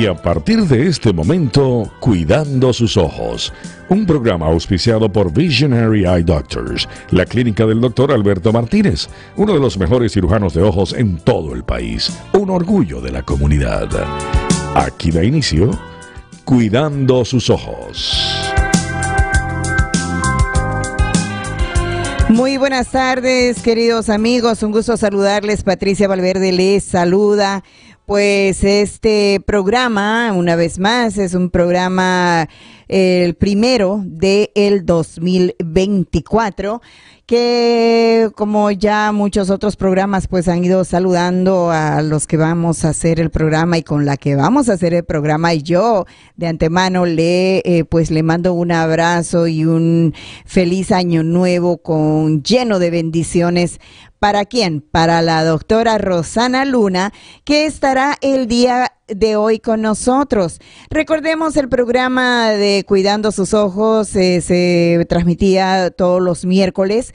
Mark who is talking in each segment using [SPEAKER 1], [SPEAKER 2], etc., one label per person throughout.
[SPEAKER 1] Y a partir de este momento, Cuidando sus ojos, un programa auspiciado por Visionary Eye Doctors, la clínica del doctor Alberto Martínez, uno de los mejores cirujanos de ojos en todo el país, un orgullo de la comunidad. Aquí da inicio, Cuidando sus ojos.
[SPEAKER 2] Muy buenas tardes, queridos amigos. Un gusto saludarles. Patricia Valverde les saluda. Pues este programa, una vez más, es un programa el primero del el 2024 que como ya muchos otros programas pues han ido saludando a los que vamos a hacer el programa y con la que vamos a hacer el programa y yo de antemano le eh, pues le mando un abrazo y un feliz año nuevo con lleno de bendiciones ¿Para quién? Para la doctora Rosana Luna, que estará el día de hoy con nosotros. Recordemos el programa de Cuidando sus Ojos, eh, se transmitía todos los miércoles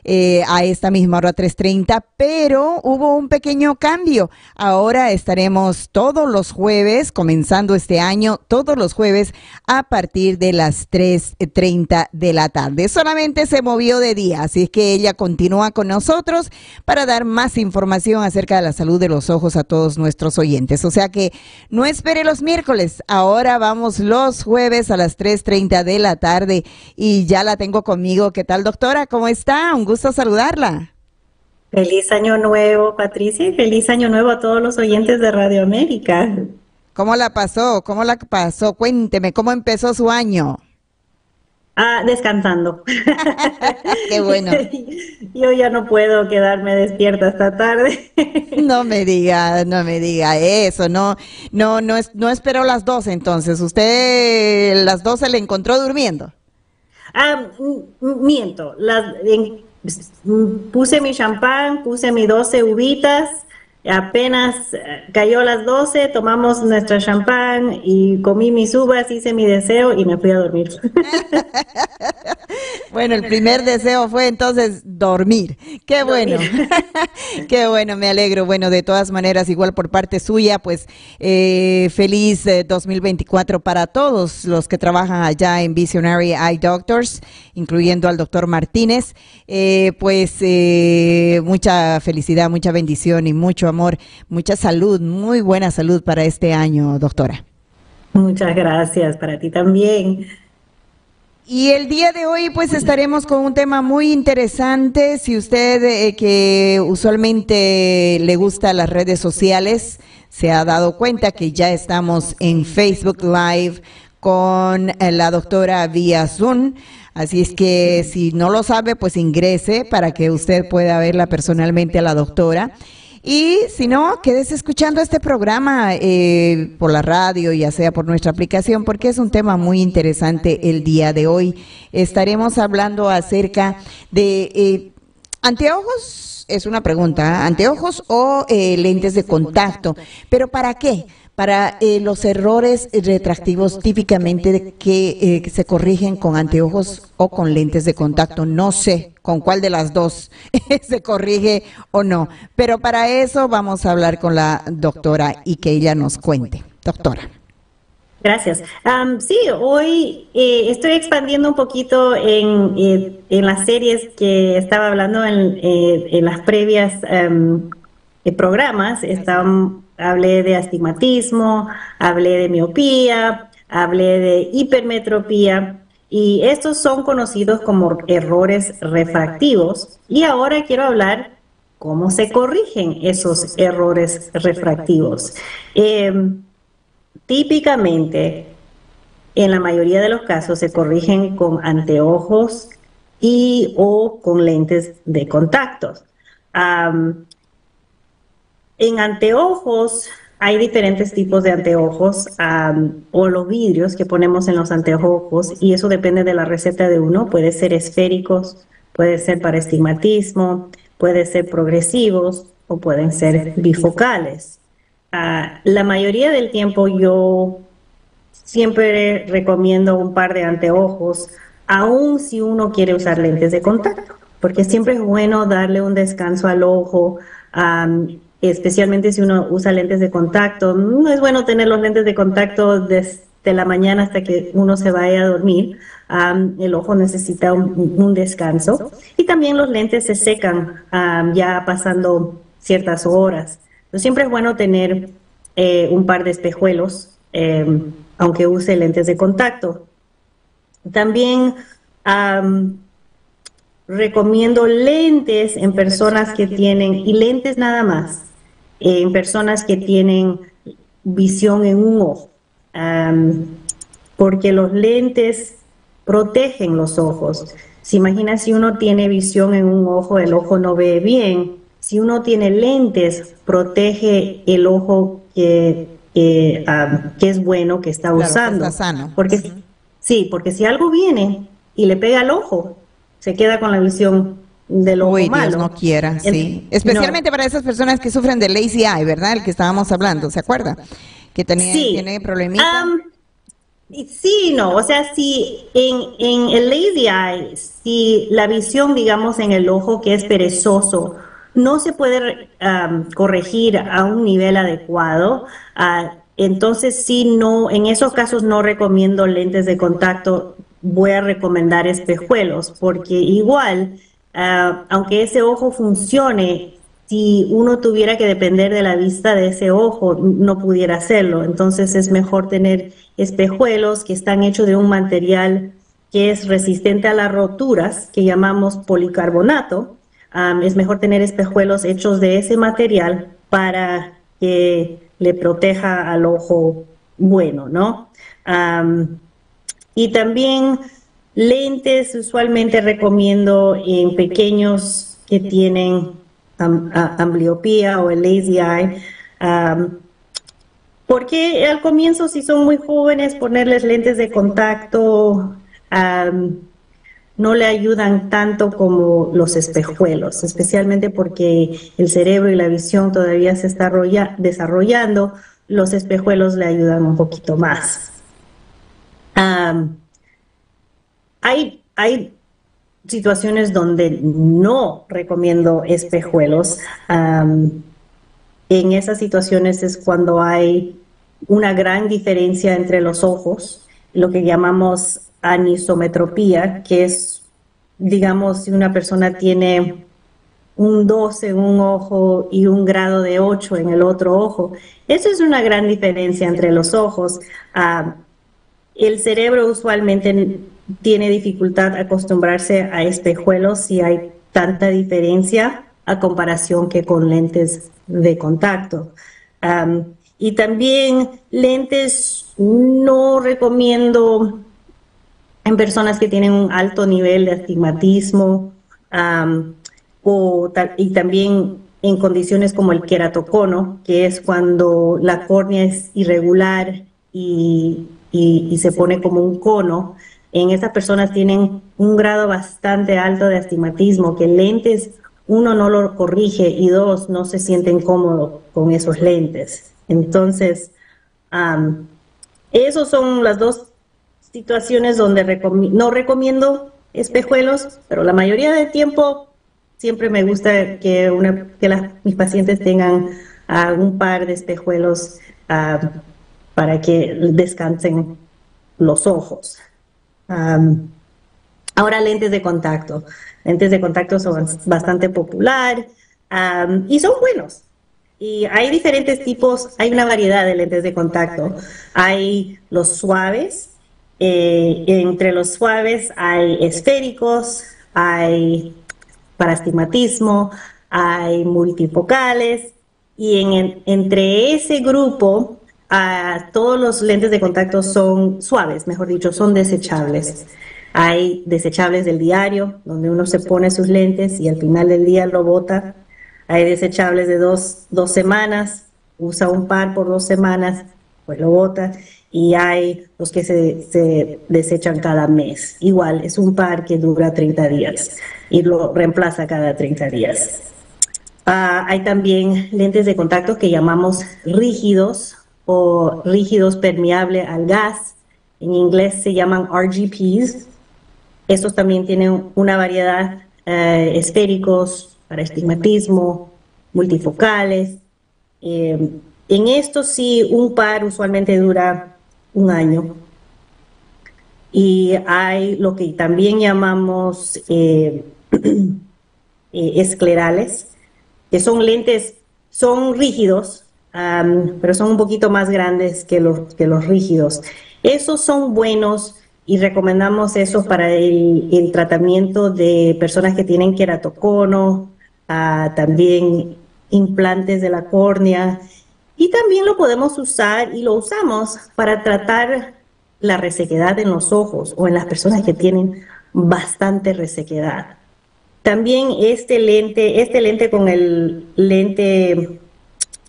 [SPEAKER 2] eh, a esta misma hora 3.30, pero hubo un pequeño cambio. Ahora estaremos todos los jueves, comenzando este año, todos los jueves a partir de las 3.30 de la tarde. Solamente se movió de día, así es que ella continúa con nosotros para dar más información acerca de la salud de los ojos a todos nuestros oyentes. O sea que no espere los miércoles, ahora vamos los jueves a las 3.30 de la tarde y ya la tengo conmigo. ¿Qué tal, doctora? ¿Cómo está? Gusto saludarla.
[SPEAKER 3] Feliz año nuevo, Patricia, y feliz año nuevo a todos los oyentes de Radio América.
[SPEAKER 2] ¿Cómo la pasó? ¿Cómo la pasó? Cuénteme, ¿cómo empezó su año?
[SPEAKER 3] Ah, descansando.
[SPEAKER 2] Qué bueno.
[SPEAKER 3] Yo ya no puedo quedarme despierta hasta tarde.
[SPEAKER 2] no me diga, no me diga eso, no, no, no, es, no esperó las 12 entonces. ¿Usted las 12 le encontró durmiendo?
[SPEAKER 3] Ah, miento. Las, puse mi champán, puse mis 12 uvitas Apenas eh, cayó las 12, tomamos nuestra champán y comí mis uvas, hice mi deseo y me fui a dormir.
[SPEAKER 2] bueno, el primer deseo fue entonces dormir. Qué bueno. Qué bueno, me alegro. Bueno, de todas maneras, igual por parte suya, pues eh, feliz 2024 eh, para todos los que trabajan allá en Visionary Eye Doctors, incluyendo al doctor Martínez. pues mucha felicidad, mucha bendición y mucho amor, mucha salud, muy buena salud para este año, doctora.
[SPEAKER 3] Muchas gracias, para ti también.
[SPEAKER 2] Y el día de hoy pues estaremos con un tema muy interesante. Si usted eh, que usualmente le gusta las redes sociales, se ha dado cuenta que ya estamos en Facebook Live con eh, la doctora vía Zoom. Así es que si no lo sabe, pues ingrese para que usted pueda verla personalmente a la doctora. Y si no, quédese escuchando este programa eh, por la radio, ya sea por nuestra aplicación, porque es un tema muy interesante el día de hoy. Estaremos hablando acerca de eh, anteojos, es una pregunta, anteojos o eh, lentes de contacto. ¿Pero para qué? Para eh, los errores retractivos típicamente que, eh, se corrigen con anteojos o con lentes de contacto. No sé con cuál de las dos se corrige o no, pero para eso vamos a hablar con la doctora y que ella nos cuente. Doctora.
[SPEAKER 3] Gracias. sí, hoy eh, estoy expandiendo un poquito en, en, las series que estaba hablando en, en las previas programas. Están Hablé de astigmatismo, hablé de miopía, hablé de hipermetropía y estos son conocidos como errores refractivos. Y ahora quiero hablar cómo se corrigen esos errores refractivos. Em, típicamente, en la mayoría de los casos se corrigen con anteojos y o con lentes de contacto. En anteojos hay diferentes tipos de anteojos o los vidrios que ponemos en los anteojos y eso depende de la receta de uno. Puede ser esféricos, puede ser para estigmatismo, puede ser progresivos o pueden ser bifocales. Ah, la mayoría del tiempo yo siempre recomiendo un par de anteojos, aun si uno quiere usar lentes de contacto, porque siempre es bueno darle un descanso al ojo especialmente si uno usa lentes de contacto. No es bueno tener los lentes de contacto desde la mañana hasta que uno se vaya a dormir. el ojo necesita un, descanso. Y también los lentes se secan ya pasando ciertas horas. siempre es bueno tener eh, un par de espejuelos, em, aunque use lentes de contacto. También recomiendo lentes en personas que tienen, y lentes nada más, en personas que tienen visión en un ojo, porque los lentes protegen los ojos. Se imagina si uno tiene visión en un ojo, el ojo no ve bien. Si uno tiene lentes, protege el ojo que, que, es bueno, que está usando. Porque, Sí, porque si algo viene y le pega al ojo, se queda con la visión del ojo Uy, malo.
[SPEAKER 2] Dios no quiera, sí. Especialmente para esas personas que sufren de lazy eye, ¿verdad? El que estábamos hablando, ¿se acuerda? Que tenía, tiene problemita.
[SPEAKER 3] sí, no, o sea, si en, en el lazy eye, si la visión, digamos, en el ojo que es perezoso, no se puede corregir a un nivel adecuado, uh, entonces, sí, no, en esos casos no recomiendo lentes de contacto, voy a recomendar espejuelos, porque igual, ah, aunque ese ojo funcione, si uno tuviera que depender de la vista de ese ojo, no pudiera hacerlo. Entonces es mejor tener espejuelos que están hechos de un material que es resistente a las roturas, que llamamos policarbonato. Ah, es mejor tener espejuelos hechos de ese material para que le proteja al ojo bueno, ¿no? y también lentes usualmente recomiendo en pequeños que tienen ambliopía o el lazy eye. porque al comienzo, si son muy jóvenes, ponerles lentes de contacto no le ayudan tanto como los espejuelos, especialmente porque el cerebro y la visión todavía se está desarrollando, los espejuelos le ayudan un poquito más. Hay, hay situaciones donde no recomiendo espejuelos. en esas situaciones es cuando hay una gran diferencia entre los ojos, lo que llamamos anisometropía, que es, digamos, si una persona tiene un 12 en un ojo y un grado de 8 en el otro ojo. Eso es una gran diferencia entre los ojos. Ah, el cerebro usualmente tiene dificultad acostumbrarse a espejuelos si hay tanta diferencia a comparación que con lentes de contacto. y también lentes no recomiendo en personas que tienen un alto nivel de astigmatismo o y también en condiciones como el queratocono, que es cuando la córnea es irregular y, y, se pone como un cono. En estas personas tienen un grado bastante alto de astigmatismo, que lentes, uno no lo corrige y dos, no se sienten cómodos con esos lentes. Entonces, um, esos son las dos situaciones donde no recomiendo espejuelos, pero la mayoría del tiempo siempre me gusta que, una, que mis pacientes tengan un par de espejuelos para que descansen los ojos. ahora lentes de contacto. Lentes de contacto son bastante popular y son buenos. Y hay diferentes tipos, hay una variedad de lentes de contacto. Hay los suaves, eh, entre los suaves hay esféricos, hay para astigmatismo, hay multifocales y en, entre ese grupo todos los lentes de contacto son suaves, mejor dicho, son desechables. Hay desechables del diario, donde uno se pone sus lentes y al final del día lo bota. Hay desechables de dos, dos semanas, usa un par por dos semanas, pues lo bota y hay los que se, desechan cada mes. Igual, es un par que dura 30 días y lo reemplaza cada 30 días. Ah, hay también lentes de contacto que llamamos rígidos o rígidos permeable al gas. En inglés se llaman RGPs. Estos también tienen una variedad eh, esféricos para estigmatismo, multifocales, Eh, en esto sí, un par usualmente dura un año. Y hay lo que también llamamos eh, esclerales, que son lentes, son rígidos, pero son un poquito más grandes que los, que los rígidos. Esos son buenos y recomendamos eso para el, tratamiento de personas que tienen queratocono, ah, también implantes de la córnea y también lo podemos usar y lo usamos para tratar la resequedad en los ojos o en las personas que tienen bastante resequedad. También este lente, este lente con el lente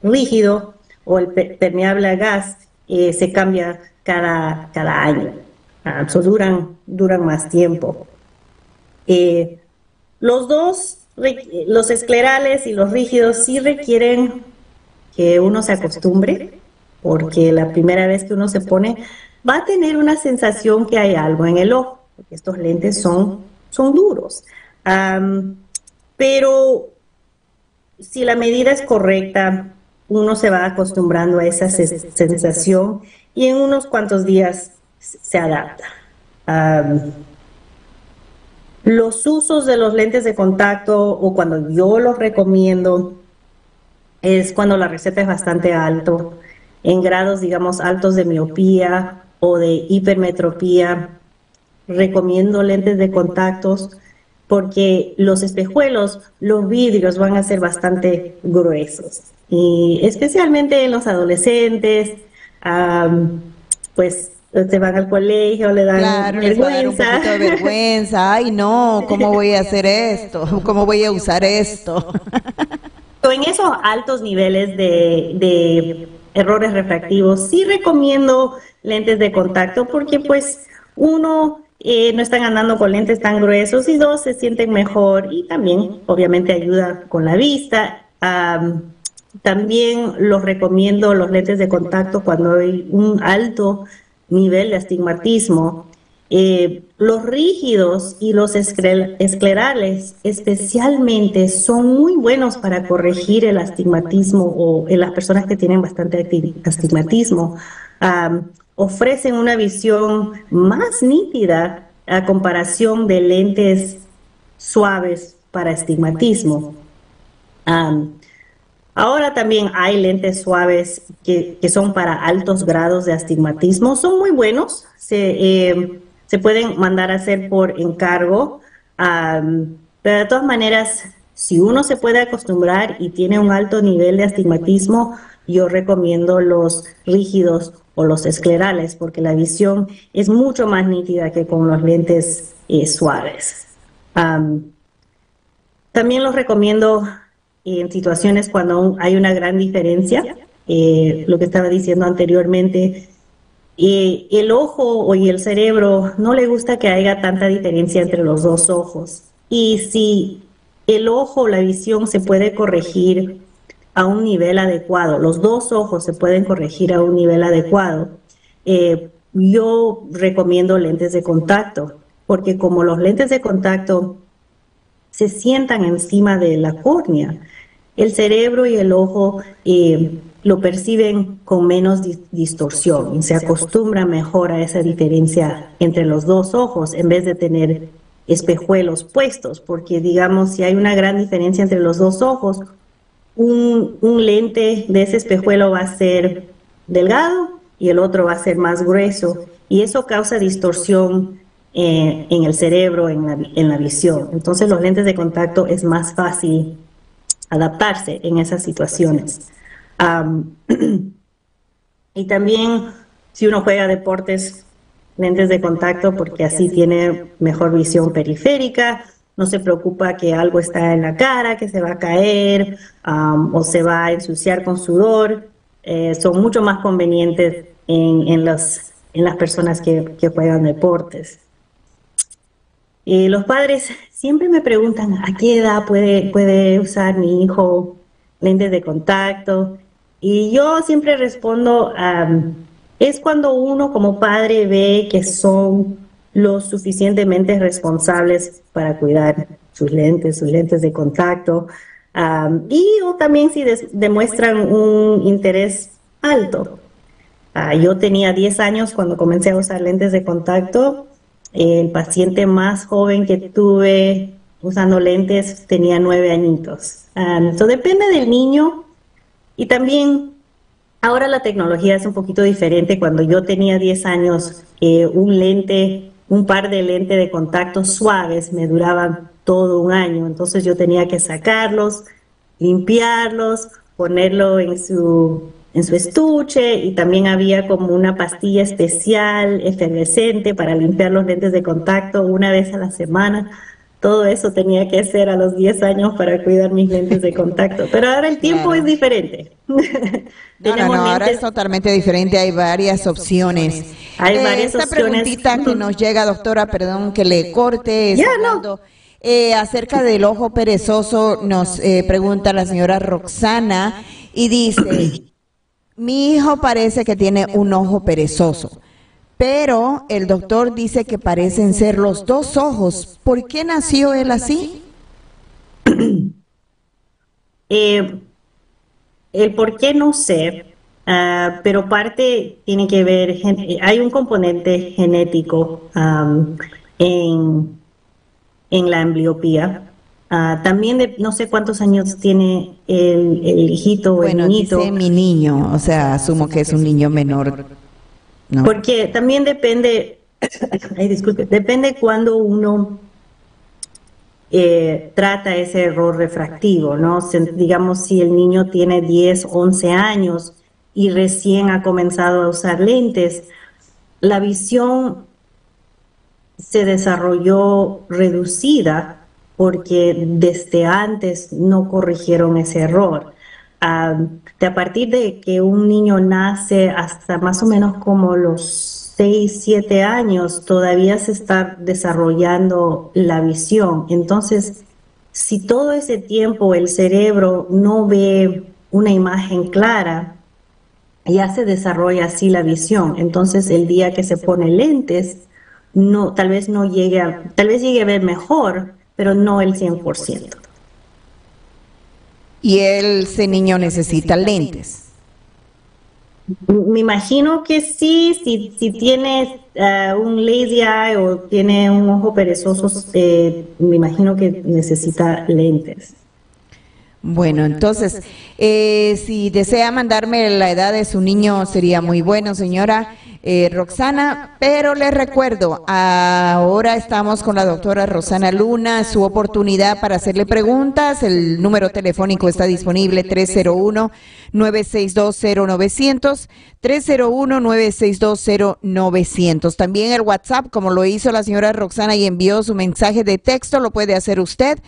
[SPEAKER 3] rígido o el permeable a gas eh, se cambia cada, cada año. Ah, duran, duran más tiempo. Eh, los dos, los esclerales y los rígidos, sí requieren que uno se acostumbre, porque la primera vez que uno se pone va a tener una sensación que hay algo en el ojo, porque estos lentes son, son duros. pero si la medida es correcta, uno se va acostumbrando a esa sensación y en unos cuantos días se adapta. los usos de los lentes de contacto o cuando yo los recomiendo es cuando la receta es bastante alto, en grados, digamos, altos de miopía o de hipermetropía. Recomiendo lentes de contactos porque los espejuelos, los vidrios van a ser bastante gruesos. Y especialmente en los adolescentes, pues se van al colegio, le dan vergüenza.
[SPEAKER 2] de vergüenza. Ay, no, ¿cómo voy a hacer esto? ¿Cómo voy a usar esto?
[SPEAKER 3] en esos altos niveles de, errores refractivos, sí recomiendo lentes de contacto porque pues uno eh, no están andando con lentes tan gruesos y dos se sienten mejor y también obviamente ayuda con la vista. también los recomiendo los lentes de contacto cuando hay un alto nivel de astigmatismo eh, los rígidos y los esclerales especialmente son muy buenos para corregir el astigmatismo o en las personas que tienen bastante astigmatismo. Ofrecen una visión más nítida a comparación de lentes suaves para astigmatismo. ahora también hay lentes suaves que, son para altos grados de astigmatismo. Son muy buenos. Se, eh, se pueden mandar a hacer por encargo, pero de todas maneras, si uno se puede acostumbrar y tiene un alto nivel de astigmatismo, yo recomiendo los rígidos o los esclerales, porque la visión es mucho más nítida que con los lentes eh, suaves. también los recomiendo en situaciones cuando hay una gran diferencia, eh, lo que estaba diciendo anteriormente, y el ojo y el cerebro no le gusta que haya tanta diferencia entre los dos ojos. Y si el ojo, la visión se puede corregir a un nivel adecuado, los dos ojos se pueden corregir a un nivel adecuado, eh, yo recomiendo lentes de contacto, porque como los lentes de contacto se sientan encima de la córnea, el cerebro y el ojo eh, lo perciben con menos distorsión se acostumbra mejor a esa diferencia entre los dos ojos en vez de tener espejuelos puestos, porque digamos, si hay una gran diferencia entre los dos ojos, un, lente de ese espejuelo va a ser delgado y el otro va a ser más grueso y eso causa distorsión eh, en el cerebro, en la, en la visión. Entonces los lentes de contacto es más fácil adaptarse en esas situaciones. y también si uno juega deportes, lentes de contacto, porque así tiene mejor visión periférica, no se preocupa que algo está en la cara, que se va a caer o se va a ensuciar con sudor. Eh, son mucho más convenientes en, en, los, en las personas que, que juegan deportes. Y los padres siempre me preguntan a qué edad puede, puede usar mi hijo lentes de contacto. Y yo siempre respondo, es cuando uno como padre ve que son lo suficientemente responsables para cuidar sus lentes, sus lentes de contacto. y también si demuestran un interés alto. Ah, yo tenía 10 años cuando comencé a usar lentes de contacto. El paciente más joven que tuve usando lentes tenía 9 añitos. Eso depende del niño y también ahora la tecnología es un poquito diferente. Cuando yo tenía 10 años, eh, un lente, un par de lentes de contacto suaves me duraban todo un año. Entonces yo tenía que sacarlos, limpiarlos, ponerlo en su, en su estuche y también había como una pastilla especial, efervescente, para limpiar los lentes de contacto una vez a la semana. Todo eso tenía que hacer a los 10 años para cuidar mis lentes de contacto. Pero ahora el tiempo es diferente.
[SPEAKER 2] no, no, ahora es totalmente diferente. Hay varias opciones. Hay eh, varias esta preguntita que nos llega, doctora, perdón que le corte.
[SPEAKER 3] Ya, no.
[SPEAKER 2] Eh, acerca del ojo perezoso, nos eh, pregunta la señora Roxana y dice, mi hijo parece que tiene un ojo perezoso, pero el doctor dice que parecen ser los dos ojos. ¿Por qué nació él así?
[SPEAKER 3] Eh, el por qué no sé, ah, pero parte tiene que ver, hay un componente genético en en la ambliopía. Ah, también de, no sé cuántos años tiene el, hijito o el niñito.
[SPEAKER 2] Dice mi niño, o sea, asumo que es un niño menor.
[SPEAKER 3] Porque también depende, ay, disculpe, depende cuando uno eh, trata ese error refractivo, ¿no? digamos, si el niño tiene 10, 11 años y recién ha comenzado a usar lentes, la visión se desarrolló reducida porque desde antes no corrigieron ese error. De a partir de que un niño nace hasta más o menos como los 6, 7 años, todavía se está desarrollando la visión. Entonces, si todo ese tiempo el cerebro no ve una imagen clara, ya se desarrolla así la visión. Entonces, el día que se pone lentes, tal vez no llegue a, tal vez llegue a ver mejor, pero no el 100%.
[SPEAKER 2] Y él, ese niño necesita lentes.
[SPEAKER 3] Me imagino que sí, si, si tiene eh, un lazy eye o tiene un ojo perezoso, eh, me imagino que necesita lentes.
[SPEAKER 2] Bueno, entonces, eh, si desea mandarme la edad de su niño, sería muy bueno, señora eh, Roxana, pero les recuerdo, ahora estamos con la doctora Rosana Luna, su oportunidad para hacerle preguntas, el número telefónico está disponible 301-9620900, 301-9620900. También el WhatsApp, como lo hizo la señora Roxana y envió su mensaje de texto, lo puede hacer usted.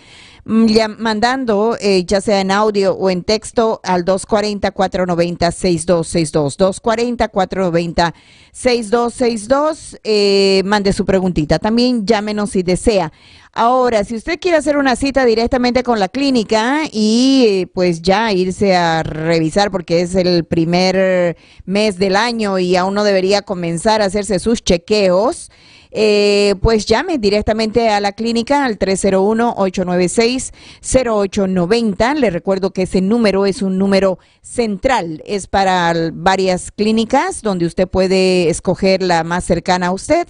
[SPEAKER 2] Mm, mandando eh, ya sea en audio o en texto al 240-490-6262. 240-490-6262. Eh, mande su preguntita. También llámenos si desea. Ahora, si usted quiere hacer una cita directamente con la clínica y eh, pues ya irse a revisar porque es el primer mes del año y aún no debería comenzar a hacerse sus chequeos, eh, pues llame directamente a la clínica al 301-896-0890. Le recuerdo que ese número es un número central, es para varias clínicas donde usted puede escoger la más cercana a usted.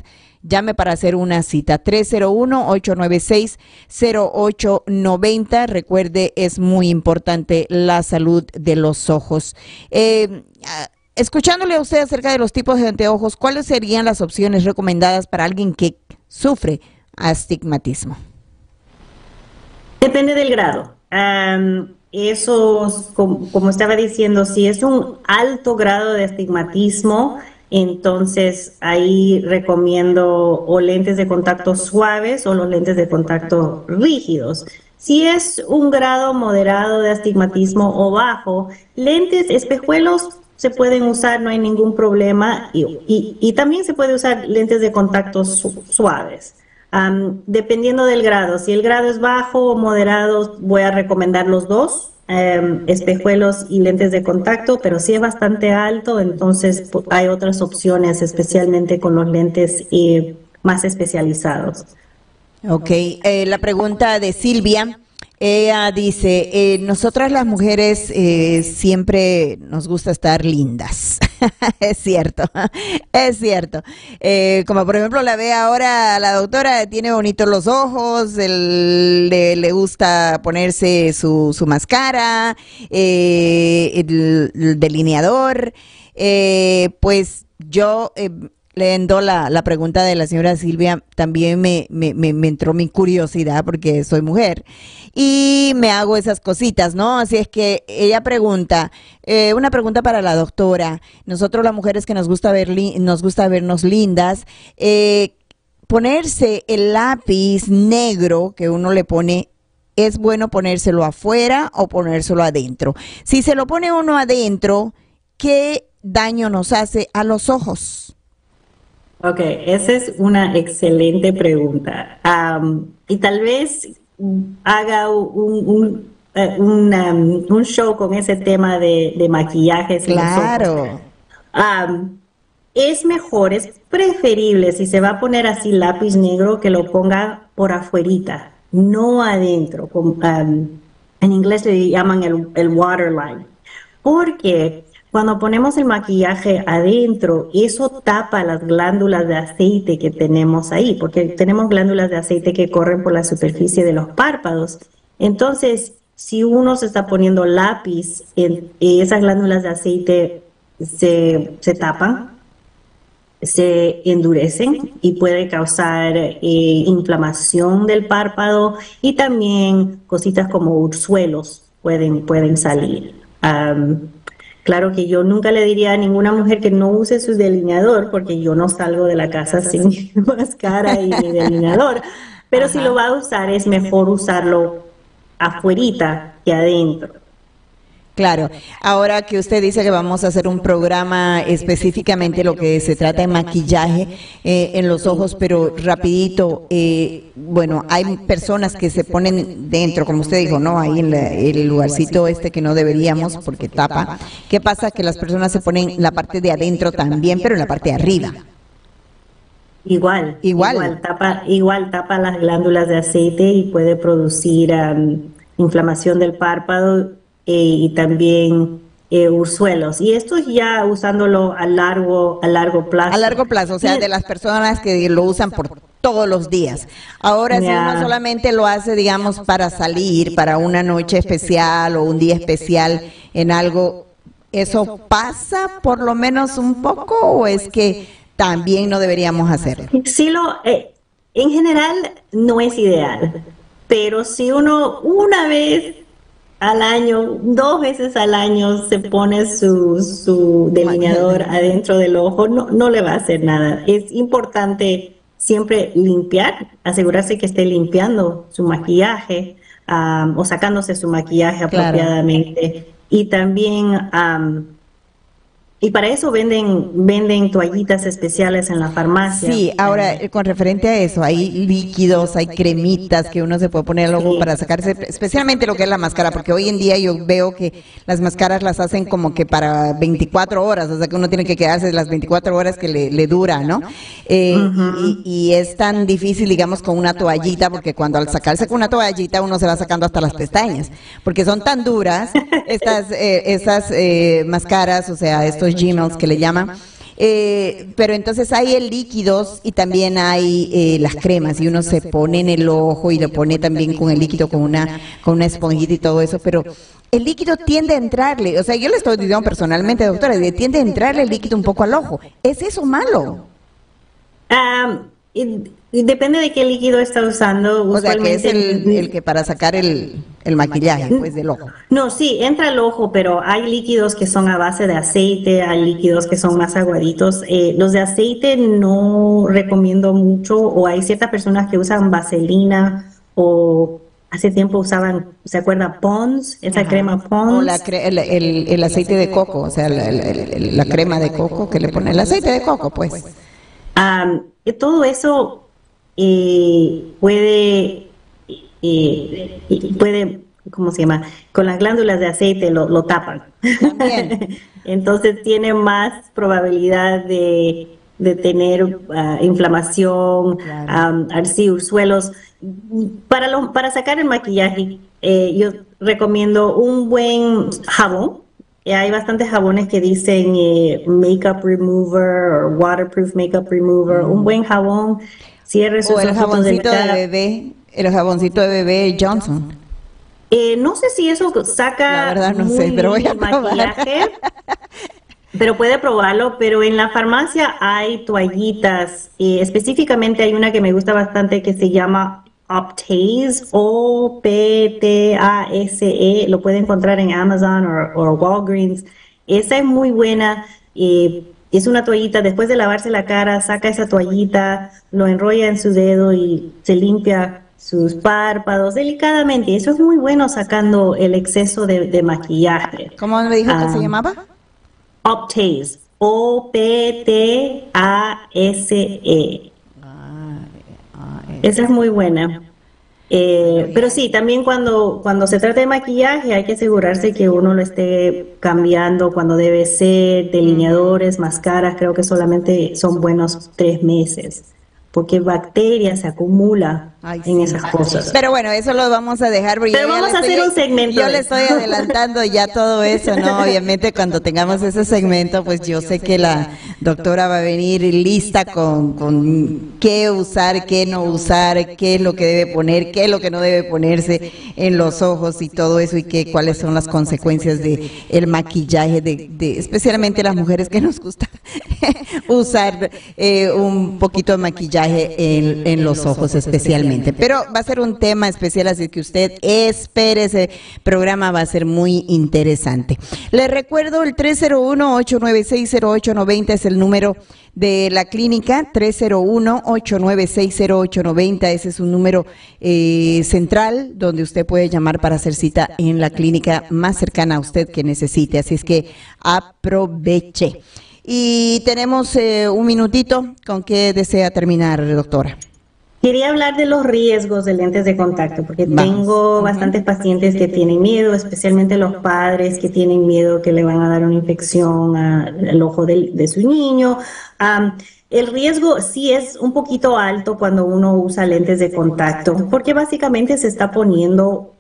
[SPEAKER 2] Llame para hacer una cita. 301-896-0890. Recuerde, es muy importante la salud de los ojos. Eh, Escuchándole a usted acerca de los tipos de anteojos, ¿cuáles serían las opciones recomendadas para alguien que sufre astigmatismo?
[SPEAKER 3] Depende del grado. eso, como, estaba diciendo, si es un alto grado de astigmatismo, entonces ahí recomiendo o lentes de contacto suaves o los lentes de contacto rígidos. Si es un grado moderado de astigmatismo o bajo, lentes, espejuelos se pueden usar, no hay ningún problema, y, también se puede usar lentes de contacto suaves. dependiendo del grado, si el grado es bajo o moderado, voy a recomendar los dos, em, espejuelos y lentes de contacto, pero si es bastante alto, entonces hay otras opciones, especialmente con los lentes eh, más especializados.
[SPEAKER 2] Ok, eh, la pregunta de Silvia Ella dice, eh, nosotras las mujeres eh, siempre nos gusta estar lindas. es cierto, es cierto. Eh, como por ejemplo la ve ahora la doctora, tiene bonitos los ojos, le, gusta ponerse su, su máscara, el, el, delineador. pues yo leyendo la, la, pregunta de la señora Silvia, también me, me, me, entró mi curiosidad porque soy mujer y me hago esas cositas, ¿no? Así es que ella pregunta, eh, una pregunta para la doctora, nosotros las mujeres que nos gusta, ver nos gusta vernos lindas, eh, ponerse el lápiz negro que uno le pone ¿Es bueno ponérselo afuera o ponérselo adentro? Si se lo pone uno adentro, ¿qué daño nos hace a los ojos?
[SPEAKER 3] Ok, esa es una excelente pregunta. y tal vez haga un, eh, un, show con ese tema de, de maquillajes.
[SPEAKER 2] Claro.
[SPEAKER 3] es mejor, es preferible si se va a poner así lápiz negro que lo ponga por afuerita, no adentro. en inglés le llaman el, el waterline. Porque cuando ponemos el maquillaje adentro, eso tapa las glándulas de aceite que tenemos ahí, porque tenemos glándulas de aceite que corren por la superficie de los párpados. Entonces, si uno se está poniendo lápiz, en, esas glándulas de aceite se, tapan, se endurecen y puede causar eh, inflamación del párpado y también cositas como ursuelos pueden, pueden salir. Claro que yo nunca le diría a ninguna mujer que no use su delineador, porque yo no salgo de la casa sin máscara y mi delineador. Pero si lo va a usar, es mejor usarlo afuerita que adentro.
[SPEAKER 2] Claro, ahora que usted dice que vamos a hacer un programa específicamente lo que se trata de maquillaje eh, en los ojos, pero rapidito, eh, bueno, hay personas que se ponen dentro, como usted dijo, ¿no? Ahí en el lugarcito este que no deberíamos porque tapa. ¿Qué pasa? Que las personas se ponen la parte de adentro también, pero en la parte de arriba.
[SPEAKER 3] Igual, igual, tapa, igual tapa las glándulas de aceite y puede producir inflamación del párpado y también eh, ursuelos. Y esto es ya usándolo a largo, a largo plazo.
[SPEAKER 2] A largo plazo, o sea, de las personas que lo usan por todos los días. Ahora, si uno solamente lo hace, digamos, para salir, para una noche especial o un día especial en algo, ¿eso pasa por lo menos un poco o es que también no deberíamos hacerlo?
[SPEAKER 3] Sí, lo, eh, en general no es ideal, pero si uno una vez al año, dos veces al año se pone su, su delineador adentro del ojo, no, no le va a hacer nada. Es importante siempre limpiar, asegurarse que esté limpiando su maquillaje o sacándose su maquillaje apropiadamente. Y también y para eso venden, venden toallitas especiales en la farmacia.
[SPEAKER 2] Sí, ahora eh, con referente a eso, hay líquidos, hay cremitas que uno se puede poner luego para sacarse, especialmente lo que es la máscara, porque hoy en día yo veo que las máscaras las hacen como que para 24 horas, o sea que uno tiene que quedarse las 24 horas que le, dura, ¿no? Eh, y, es tan difícil, digamos, con una toallita, porque cuando al sacarse con una toallita uno se va sacando hasta las pestañas, porque son tan duras estas, eh, estas eh, máscaras, o sea, estos Gmails que le llaman. Eh, pero entonces hay el líquidos y también hay eh, las cremas y uno se pone en el ojo y lo pone también con el líquido con una con una esponjita y todo eso, pero el líquido tiende a entrarle, o sea, yo le estoy diciendo personalmente, doctora, tiende a entrarle el líquido un poco al ojo. ¿Es eso malo?
[SPEAKER 3] Depende de qué líquido está usando.
[SPEAKER 2] O sea, que es el, que para sacar el, maquillaje, pues, del ojo.
[SPEAKER 3] No, sí, entra al ojo, pero hay líquidos que son a base de aceite, hay líquidos que son más aguaditos. Eh, los de aceite no recomiendo mucho, o hay ciertas personas que usan vaselina o hace tiempo usaban, ¿se acuerda? Pons, esa crema Pons.
[SPEAKER 2] O la el, aceite de coco, o sea, la, crema de coco que le pone el aceite de coco, pues.
[SPEAKER 3] Todo eso eh, puede, eh, puede, ¿cómo se llama? Con las glándulas de aceite lo, tapan. Entonces tiene más probabilidad de, de tener ah, inflamación, um, suelos. Para, lo, para sacar el maquillaje eh, yo recomiendo un buen jabón. Hay bastantes jabones que dicen eh, makeup remover o waterproof makeup remover. Un mm. buen jabón cierre sus
[SPEAKER 2] o el jaboncito de bebé, el jaboncito de bebé Johnson.
[SPEAKER 3] Eh, no sé si eso saca
[SPEAKER 2] La verdad no sé, pero voy a
[SPEAKER 3] maquillaje. pero puede probarlo, pero en la farmacia hay toallitas, y específicamente hay una que me gusta bastante que se llama Optase, O-P-T-A-S-E, lo puede encontrar en Amazon o Walgreens. Esa es muy buena, es una toallita, después de lavarse la cara, saca esa toallita, lo enrolla en su dedo y se limpia sus párpados delicadamente. Eso es muy bueno sacando el exceso de, maquillaje.
[SPEAKER 2] ¿Cómo me dijo que se ah, llamaba?
[SPEAKER 3] Optase. O-P-T-A-S-E. Esa es muy buena. Eh, pero sí, también cuando, cuando se trata de maquillaje hay que asegurarse que uno lo esté cambiando cuando debe ser, delineadores, máscaras, creo que solamente son buenos tres meses porque bacterias se acumula en esas cosas.
[SPEAKER 2] Pero bueno, eso lo vamos a dejar.
[SPEAKER 3] Pero vamos a hacer un segmento.
[SPEAKER 2] Yo le estoy adelantando ya todo eso, ¿no? Obviamente cuando tengamos ese segmento, pues yo sé que la doctora va a venir lista con, con qué usar, qué no usar, qué es lo que debe poner, qué es lo que no debe ponerse en los ojos y todo eso y qué, cuáles son las consecuencias de el maquillaje, de, de especialmente las mujeres que nos gusta usar eh, un poquito de maquillaje en, los ojos especialmente. Pero va a ser un tema especial, así que usted espere, ese programa va a ser muy interesante. Le recuerdo el 301-896-0890 es el número de la clínica 301-896-0890. Ese es un número eh, central donde usted puede llamar para hacer cita en la clínica más cercana a usted que necesite. Así es que aproveche. Y tenemos eh, un minutito con qué desea terminar, doctora.
[SPEAKER 3] Quería hablar de los riesgos de lentes de contacto, porque tengo bastantes pacientes que tienen miedo, especialmente los padres que tienen miedo que le van a dar una infección al ojo de, su niño. el riesgo sí es un poquito alto cuando uno usa lentes de contacto, porque básicamente se está poniendo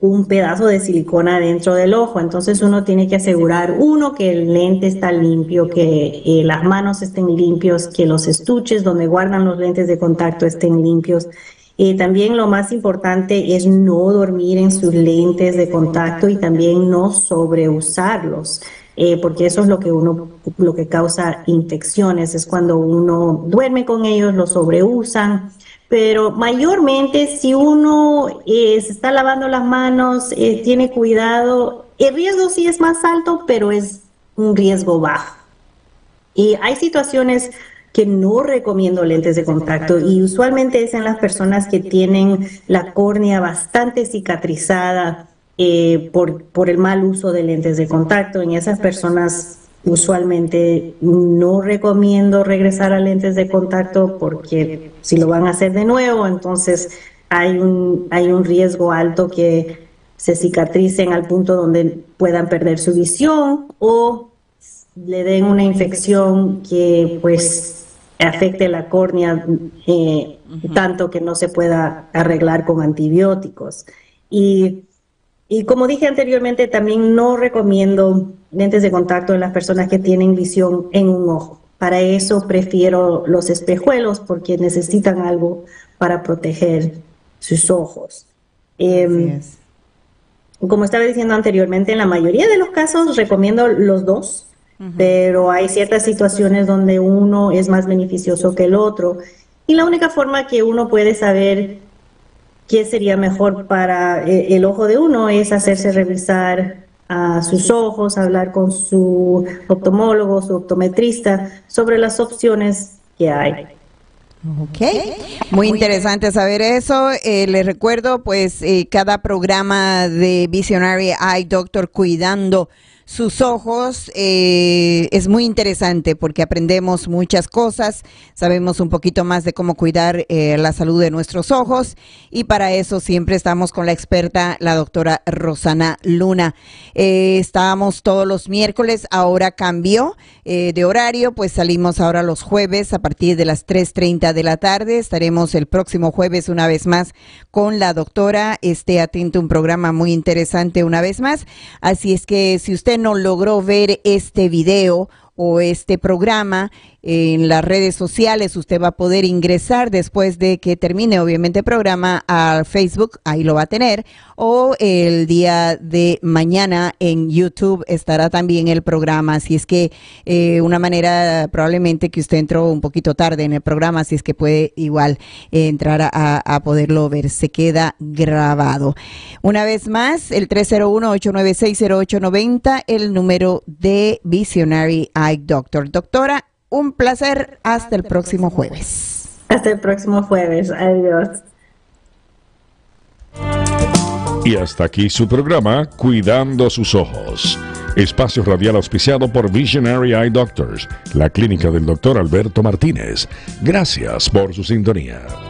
[SPEAKER 3] un pedazo de silicona dentro del ojo. Entonces uno tiene que asegurar, uno, que el lente está limpio, que eh, las manos estén limpios, que los estuches donde guardan los lentes de contacto estén limpios. y también lo más importante es no dormir en sus lentes de contacto y también no sobreusarlos. Eh, porque eso es lo que uno, lo que causa infecciones, es cuando uno duerme con ellos, los sobreusan, pero mayormente si uno eh, se está lavando las manos, eh, tiene cuidado, el riesgo sí es más alto, pero es un riesgo bajo. Y hay situaciones que no recomiendo lentes de contacto y usualmente es en las personas que tienen la córnea bastante cicatrizada eh, por, por el mal uso de lentes de contacto. En esas personas Usualmente no recomiendo regresar a lentes de contacto porque si lo van a hacer de nuevo, entonces hay un, hay un riesgo alto que se cicatricen al punto donde puedan perder su visión o le den una infección que pues afecte la córnea eh, tanto que no se pueda arreglar con antibióticos. Y y como dije anteriormente, también no recomiendo lentes de contacto en las personas que tienen visión en un ojo. Para eso prefiero los espejuelos porque necesitan algo para proteger sus ojos. Em, como estaba diciendo anteriormente, en la mayoría de los casos recomiendo los dos, pero hay ciertas situaciones donde uno es más beneficioso que el otro. Y la única forma que uno puede saber qué sería mejor para eh, el ojo de uno es hacerse revisar a sus ojos, hablar con su oftalmólogo, su optometrista sobre las opciones que hay.
[SPEAKER 2] Ok, muy interesante saber eso. Eh, les recuerdo, pues, eh, cada programa de Visionary Eye Doctor cuidando sus ojos. Eh, es muy interesante porque aprendemos muchas cosas, sabemos un poquito más de cómo cuidar eh, la salud de nuestros ojos y para eso siempre estamos con la experta, la doctora Rosana Luna. Eh, estábamos todos los miércoles, ahora cambió de horario, pues salimos ahora los jueves a partir de las 3.30 de la tarde. Estaremos el próximo jueves una vez más con la doctora. Esté atento, un programa muy interesante una vez más. Así es que si usted no logró ver este video o este programa en las redes sociales. Usted va a poder ingresar después de que termine, obviamente, el programa a Facebook, ahí lo va a tener. O el día de mañana en YouTube estará también el programa. Así es que eh, una manera, probablemente que usted entró un poquito tarde en el programa, así es que puede igual entrar a, poderlo ver. Se queda grabado. Una vez más, el 301-896-0890, el número de Visionary Doctor. Doctora, un placer. Hasta el próximo jueves.
[SPEAKER 3] Hasta el próximo jueves. Adiós.
[SPEAKER 1] Y hasta aquí su programa Cuidando sus ojos. Espacio radial auspiciado por Visionary Eye Doctors, la clínica del doctor Alberto Martínez. Gracias por su sintonía.